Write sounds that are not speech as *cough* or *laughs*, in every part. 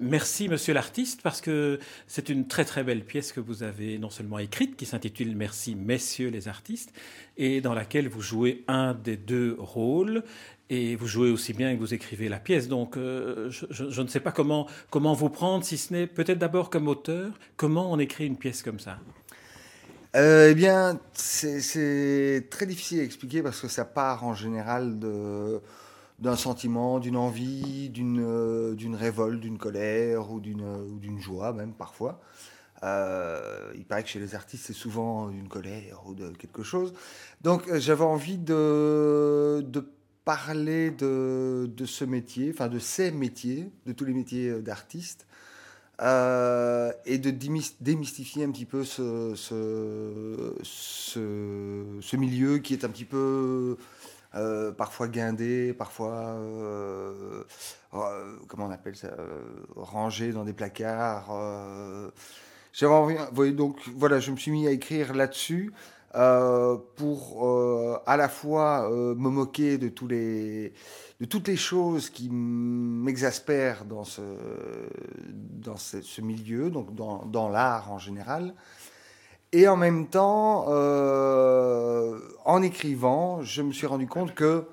merci monsieur l'artiste parce que c'est une très très belle pièce que vous avez non seulement écrite qui s'intitule Merci messieurs les artistes et dans laquelle vous jouez un des deux rôles et vous jouez aussi bien que vous écrivez la pièce. Donc euh, je, ne sais pas comment, comment vous prendre si ce n'est peut-être d'abord comme auteur, comment on écrit une pièce comme ça? Euh, eh bien, c'est très difficile à expliquer parce que ça part en général de, d'un sentiment, d'une envie, d'une euh, d'une révolte, d'une colère ou d'une joie même parfois. Euh, il paraît que chez les artistes, c'est souvent une colère ou de quelque chose. Donc euh, j'avais envie de, de parler de, de, ce métier, enfin de ces métiers, de tous les métiers d'artistes, et de démystifier un petit peu ce, ce, ce, milieu qui est un petit peu euh, parfois guindé, parfois, euh, euh, comment on appelle ça, rangé dans des placards. J'avais envie, donc voilà, je me suis mis à écrire là-dessus. pour à la fois me moquer de tous les de toutes les choses qui m'exaspèrent dans ce dans ce, milieu donc dans, dans l'art en général et en même temps, euh, en écrivant, je me suis rendu compte que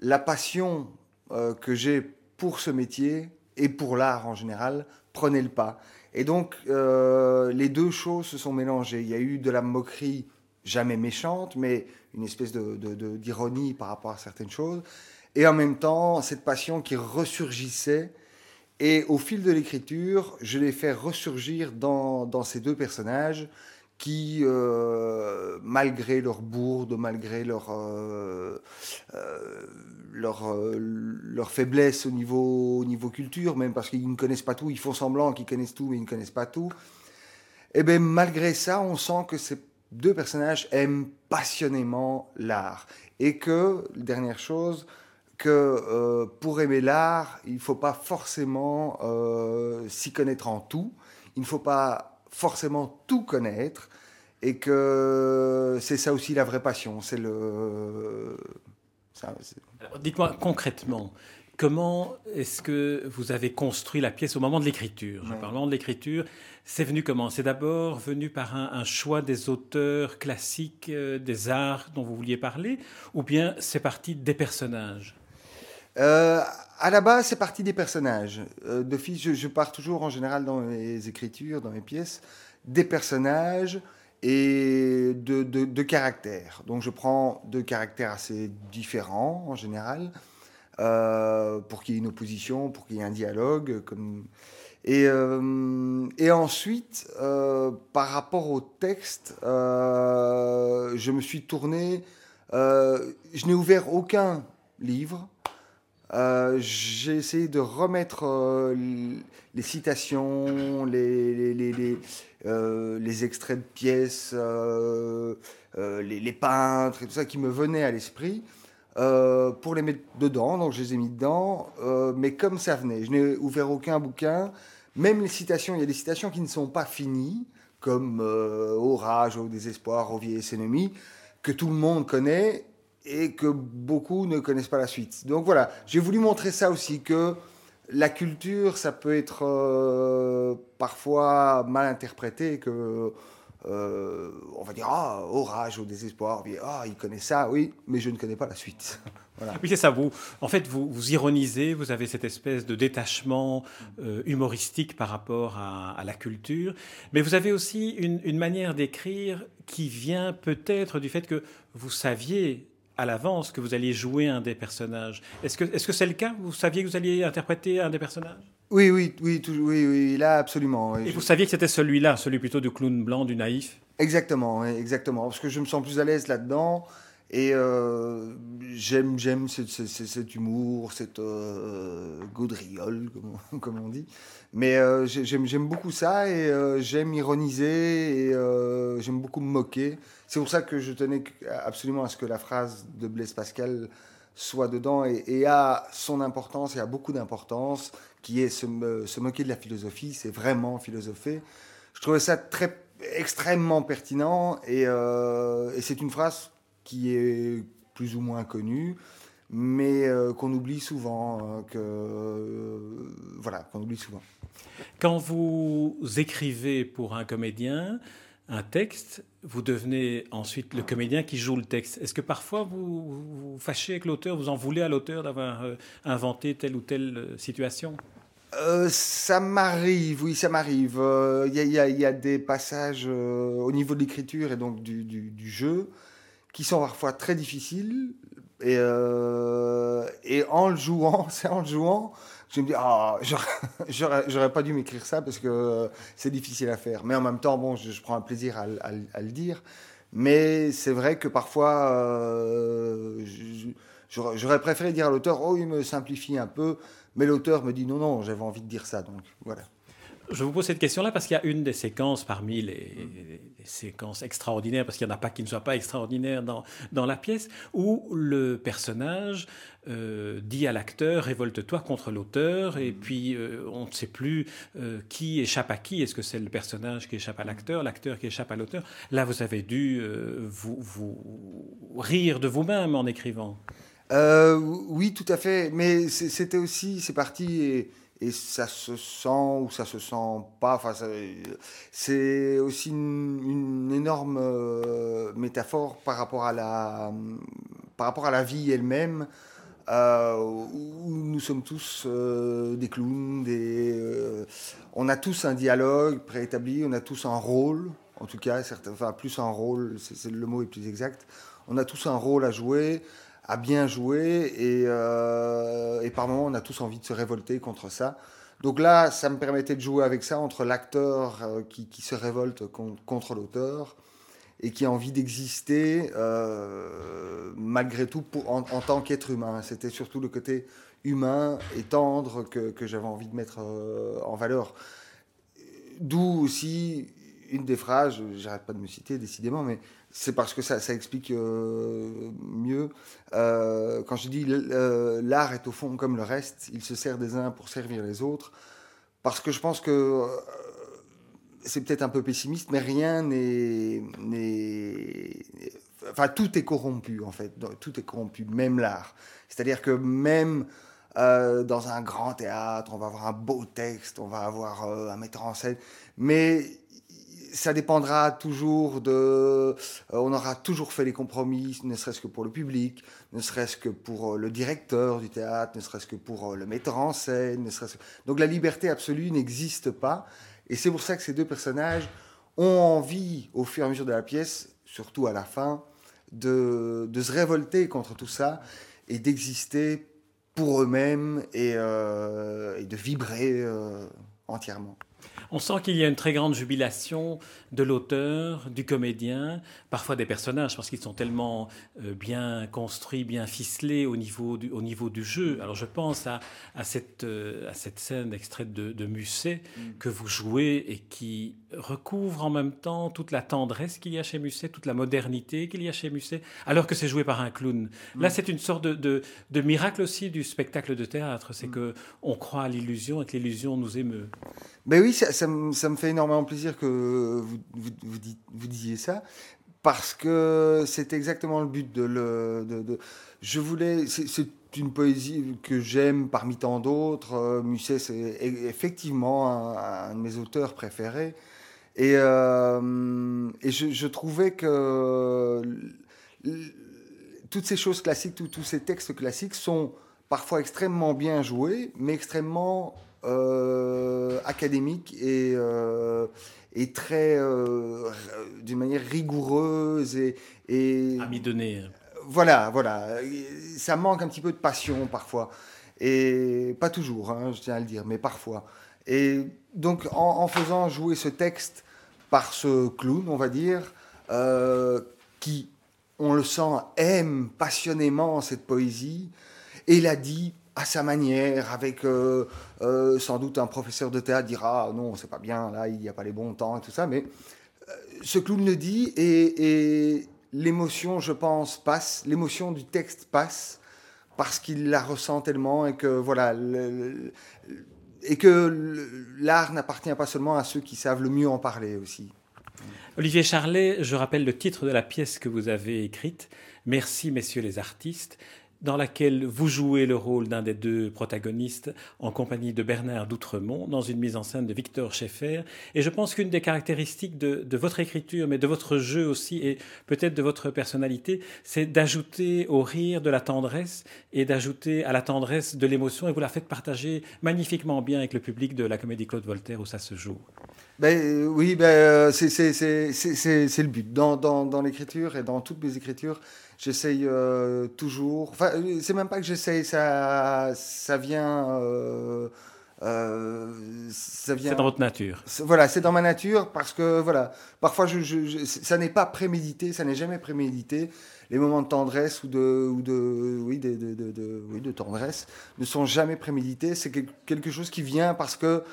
la passion euh, que j'ai pour ce métier et pour l'art en général prenait le pas. Et donc, euh, les deux choses se sont mélangées. Il y a eu de la moquerie jamais méchante, mais une espèce d'ironie de, par rapport à certaines choses. Et en même temps, cette passion qui ressurgissait. Et au fil de l'écriture, je l'ai fait ressurgir dans, dans ces deux personnages qui, euh, malgré leur bourde, malgré leur, euh, euh, leur, leur, faiblesse au niveau, au niveau culture, même parce qu'ils ne connaissent pas tout, ils font semblant qu'ils connaissent tout, mais ils ne connaissent pas tout, et eh bien malgré ça, on sent que ces deux personnages aiment passionnément l'art. Et que, dernière chose, que pour aimer l'art, il ne faut pas forcément s'y connaître en tout, il ne faut pas forcément tout connaître et que c'est ça aussi la vraie passion. C'est le. Dites-moi concrètement, comment est-ce que vous avez construit la pièce au moment de l'écriture? Je parle de l'écriture. C'est venu comment? C'est d'abord venu par un, choix des auteurs classiques euh, des arts dont vous vouliez parler, ou bien c'est parti des personnages? Euh, à la base, c'est parti des personnages. Euh, de je, pars toujours en général dans mes écritures, dans mes pièces, des personnages et de, caractères. Donc je prends deux caractères assez différents en général, euh, pour qu'il y ait une opposition, pour qu'il y ait un dialogue. Et, et ensuite, par rapport au texte, je me suis tourné, je n'ai ouvert aucun livre euh, j'ai essayé de remettre euh, les citations, euh, les, extraits de pièces, les, peintres et tout ça qui me venaient à l'esprit pour les mettre dedans. Donc je les ai mis dedans, mais comme ça venait. Je n'ai ouvert aucun bouquin. Même les citations, il y a des citations qui ne sont pas finies, comme Orage, au désespoir, au vieil ennemi, que tout le monde connaît et que beaucoup ne connaissent pas la suite. Donc voilà, j'ai voulu montrer ça aussi, que la culture, ça peut être euh, parfois mal interprété, que euh, on va dire ah orage au désespoir, ah il connaît ça, oui, mais je ne connais pas la suite. *laughs* voilà. Oui c'est ça. Vous, en fait, vous, ironisez, vous avez cette espèce de détachement euh, humoristique par rapport à, la culture, mais vous avez aussi une manière d'écrire qui vient peut-être du fait que vous saviez à l'avance que vous alliez jouer un des personnages. Est-ce que est-ce que c'est le cas? Vous saviez que vous alliez interpréter un des personnages? Oui, oui, oui, oui, oui, là absolument. Et vous saviez que c'était celui-là, celui plutôt du clown blanc, du naïf? Exactement, exactement, parce que je me sens plus à l'aise là-dedans. Et euh, j'aime, cet humour, cette euh, gaudriole, *laughs* comme, on dit. Mais euh, j'aime, beaucoup ça et euh, j'aime ironiser et euh, j'aime beaucoup me moquer. C'est pour ça que je tenais absolument à ce que la phrase de Blaise Pascal soit dedans et, a son importance et a beaucoup d'importance, qui est se, moquer de la philosophie, c'est vraiment philosopher. Je trouvais ça très extrêmement pertinent et c'est une phrase qui est plus ou moins connu, mais euh, qu'on oublie souvent, euh, que euh, voilà, qu'on oublie souvent. Quand vous écrivez pour un comédien un texte, vous devenez ensuite le comédien qui joue le texte. Est-ce que parfois vous vous fâchez avec l'auteur, vous en voulez à l'auteur d'avoir inventé telle ou telle situation? Euh, ça m'arrive, oui, ça m'arrive. Il euh, y, y, y, a des passages euh, au niveau de l'écriture et donc du, du, du, jeu qui sont parfois très difficiles. Et, euh, en le jouant, *laughs* c'est en le jouant, je me dis, ah, *laughs* j'aurais pas dû m'écrire ça parce que c'est difficile à faire. Mais en même temps, bon, je, prends un plaisir à, le dire. Mais c'est vrai que parfois, euh, j'aurais préféré dire à l'auteur, oh, il me simplifie un peu. Mais l'auteur me dit, non, non, j'avais envie de dire ça. Donc voilà. Je vous pose cette question-là parce qu'il y a une des séquences parmi les, les séquences extraordinaires, parce qu'il n'y en a pas qui ne soient pas extraordinaires dans, dans la pièce, où le personnage euh, dit à l'acteur révolte-toi contre l'auteur, et puis euh, on ne sait plus euh, qui échappe à qui. Est-ce que c'est le personnage qui échappe à l'acteur, l'acteur qui échappe à l'auteur? Là, vous avez dû vous, vous, rire de vous-même en écrivant. oui, tout à fait. Mais c'était aussi, c'est parti. Et et ça se sent ou ça se sent pas. C'est aussi une, énorme euh, métaphore par rapport à la, par rapport à la vie elle-même. Euh, où nous sommes tous euh, des clowns, on a tous un dialogue préétabli, on a tous un rôle, en tout cas, certains, plus un rôle, le mot est plus exact. On a tous un rôle à jouer à bien jouer et, euh, et par moments on a tous envie de se révolter contre ça. Donc là, ça me permettait de jouer avec ça entre l'acteur euh, qui, se révolte con, contre l'auteur et qui a envie d'exister euh, malgré tout pour, en, tant qu'être humain. C'était surtout le côté humain et tendre que, que j'avais envie de mettre en valeur. D'où aussi une des phrases, j'arrête pas de me citer décidément, mais c'est parce que ça, ça explique euh, mieux. Euh, quand je dis euh, l'art est au fond comme le reste, il se sert des uns pour servir les autres, parce que je pense que c'est peut-être un peu pessimiste, mais rien n'est, enfin tout est corrompu en fait, tout est corrompu, même l'art. C'est-à-dire que même dans un grand théâtre, on va avoir un beau texte, on va avoir un metteur en scène, mais ça dépendra toujours de. Euh, on aura toujours fait les compromis, ne serait-ce que pour le public, ne serait-ce que pour euh, le directeur du théâtre, ne serait-ce que pour euh, le metteur en scène, ne serait-ce. Donc la liberté absolue n'existe pas. Et c'est pour ça que ces deux personnages ont envie, au fur et à mesure de la pièce, surtout à la fin, de, se révolter contre tout ça et d'exister pour eux-mêmes et, de vibrer entièrement. On sent qu'il y a une très grande jubilation de l'auteur, du comédien, parfois des personnages, parce qu'ils sont tellement euh, bien construits, bien ficelés au niveau du, au niveau du jeu. Alors je pense à, à, cette, euh, à cette scène extraite de, de Musset mm. que vous jouez et qui recouvre en même temps toute la tendresse qu'il y a chez Musset, toute la modernité qu'il y a chez Musset, alors que c'est joué par un clown. Mm. Là, c'est une sorte de, de, de, miracle aussi du spectacle de théâtre. C'est mm. que on croit à l'illusion et que l'illusion nous émeut. Ben oui, ça, me, fait énormément plaisir que vous, disiez ça, parce que c'est exactement le but de le. Je voulais. C'est une poésie que j'aime parmi tant d'autres. Musset, c'est effectivement un, de mes auteurs préférés. Et, euh, je, trouvais que toutes ces choses classiques, tous ces textes classiques sont parfois extrêmement bien joués, mais extrêmement euh, académique et, euh, et très euh, d'une manière rigoureuse et, et amidonnée. Voilà, voilà, ça manque un petit peu de passion parfois et pas toujours, hein, je tiens à le dire, mais parfois. Et donc en, en faisant jouer ce texte par ce clown, on va dire, euh, qui on le sent, aime passionnément cette poésie et la dit à sa manière, avec euh, euh, sans doute un professeur de théâtre dira ah, non, c'est pas bien, là, il n'y a pas les bons temps et tout ça, mais euh, ce clown le dit et, l'émotion, je pense, passe, l'émotion du texte passe parce qu'il la ressent tellement et que voilà, et que l'art n'appartient pas seulement à ceux qui savent le mieux en parler aussi. Olivier Charlet, je rappelle le titre de la pièce que vous avez écrite. Merci, messieurs les artistes dans laquelle vous jouez le rôle d'un des deux protagonistes en compagnie de Bernard d'Outremont, dans une mise en scène de Victor Schaeffer. Et je pense qu'une des caractéristiques de, votre écriture, mais de votre jeu aussi, et peut-être de votre personnalité, c'est d'ajouter au rire de la tendresse et d'ajouter à la tendresse de l'émotion. Et vous la faites partager magnifiquement bien avec le public de la comédie Claude Voltaire où ça se joue. Ben, oui, ben, euh, c'est le but. Dans, dans, dans l'écriture et dans toutes mes écritures, J'essaye euh, toujours. Enfin, c'est même pas que j'essaye, ça, ça vient. Euh, euh, ça vient. C'est dans votre nature. Voilà, c'est dans ma nature parce que voilà, parfois je, ça n'est pas prémédité, ça n'est jamais prémédité. Les moments de tendresse ou de, ou de, oui, de, de, de, oui, de tendresse ne sont jamais prémédités. C'est quelque chose qui vient parce que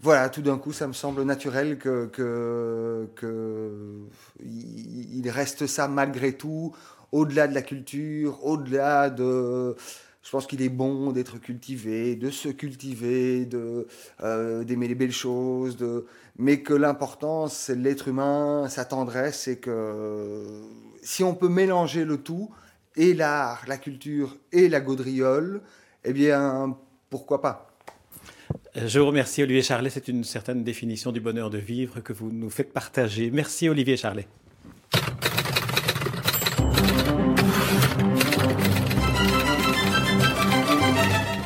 voilà, tout d'un coup, ça me semble naturel que, que, que il reste ça malgré tout au-delà de la culture, au-delà de... Je pense qu'il est bon d'être cultivé, de se cultiver, de euh, d'aimer les belles choses, de, mais que l'important c'est l'être humain, sa tendresse, et que si on peut mélanger le tout, et l'art, la culture et la gaudriole, eh bien, pourquoi pas Je vous remercie Olivier Charlet, c'est une certaine définition du bonheur de vivre que vous nous faites partager. Merci Olivier Charlet.